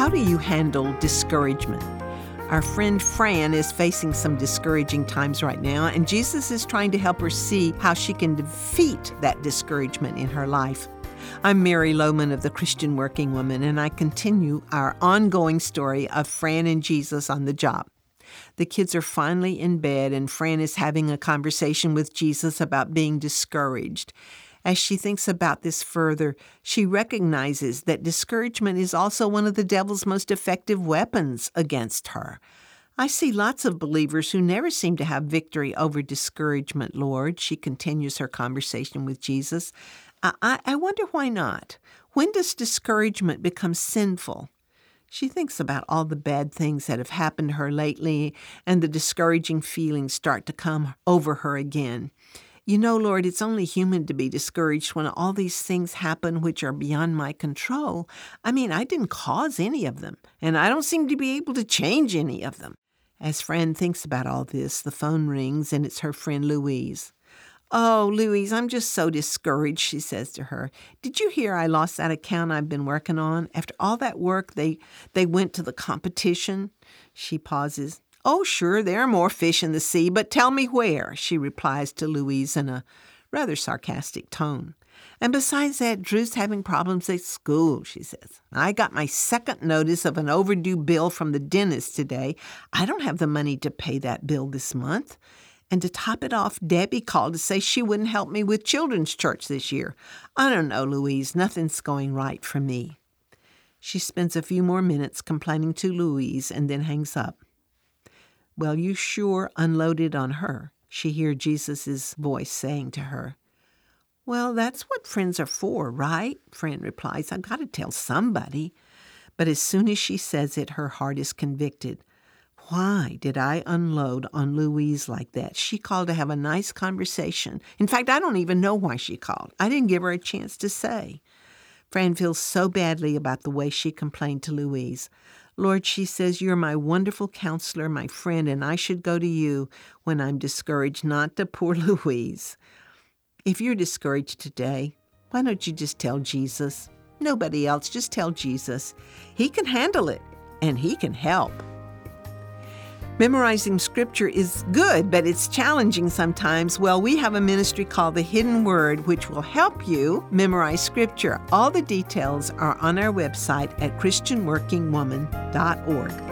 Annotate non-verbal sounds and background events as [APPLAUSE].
How do you handle discouragement? Our friend Fran is facing some discouraging times right now, and Jesus is trying to help her see how she can defeat that discouragement in her life. I'm Mary Lowman of the Christian Working Woman, and I continue our ongoing story of Fran and Jesus on the job. The kids are finally in bed, and Fran is having a conversation with Jesus about being discouraged. As she thinks about this further, she recognizes that discouragement is also one of the devil's most effective weapons against her. I see lots of believers who never seem to have victory over discouragement, Lord. She continues her conversation with Jesus. I, I wonder why not. When does discouragement become sinful? She thinks about all the bad things that have happened to her lately, and the discouraging feelings start to come over her again. You know, Lord, it's only human to be discouraged when all these things happen which are beyond my control. I mean, I didn't cause any of them, and I don't seem to be able to change any of them. As Fran thinks about all this, the phone rings and it's her friend Louise. Oh, Louise, I'm just so discouraged, she says to her. Did you hear I lost that account I've been working on? After all that work, they they went to the competition. She pauses. Oh, sure, there are more fish in the sea, but tell me where, she replies to Louise in a rather sarcastic tone. And besides that, Drew's having problems at school, she says. I got my second notice of an overdue bill from the dentist today. I don't have the money to pay that bill this month. And to top it off, Debbie called to say she wouldn't help me with children's church this year. I don't know, Louise. Nothing's going right for me. She spends a few more minutes complaining to Louise and then hangs up. Well, you sure unloaded on her, she hears Jesus' voice saying to her. Well, that's what friends are for, right? Fran replies. I've got to tell somebody. But as soon as she says it, her heart is convicted. Why did I unload on Louise like that? She called to have a nice conversation. In fact, I don't even know why she called. I didn't give her a chance to say. Fran feels so badly about the way she complained to Louise. Lord, she says, You're my wonderful counselor, my friend, and I should go to you when I'm discouraged, not to poor [LAUGHS] Louise. If you're discouraged today, why don't you just tell Jesus? Nobody else, just tell Jesus. He can handle it and He can help. Memorizing scripture is good, but it's challenging sometimes. Well, we have a ministry called The Hidden Word, which will help you memorize scripture. All the details are on our website at ChristianWorkingWoman.org.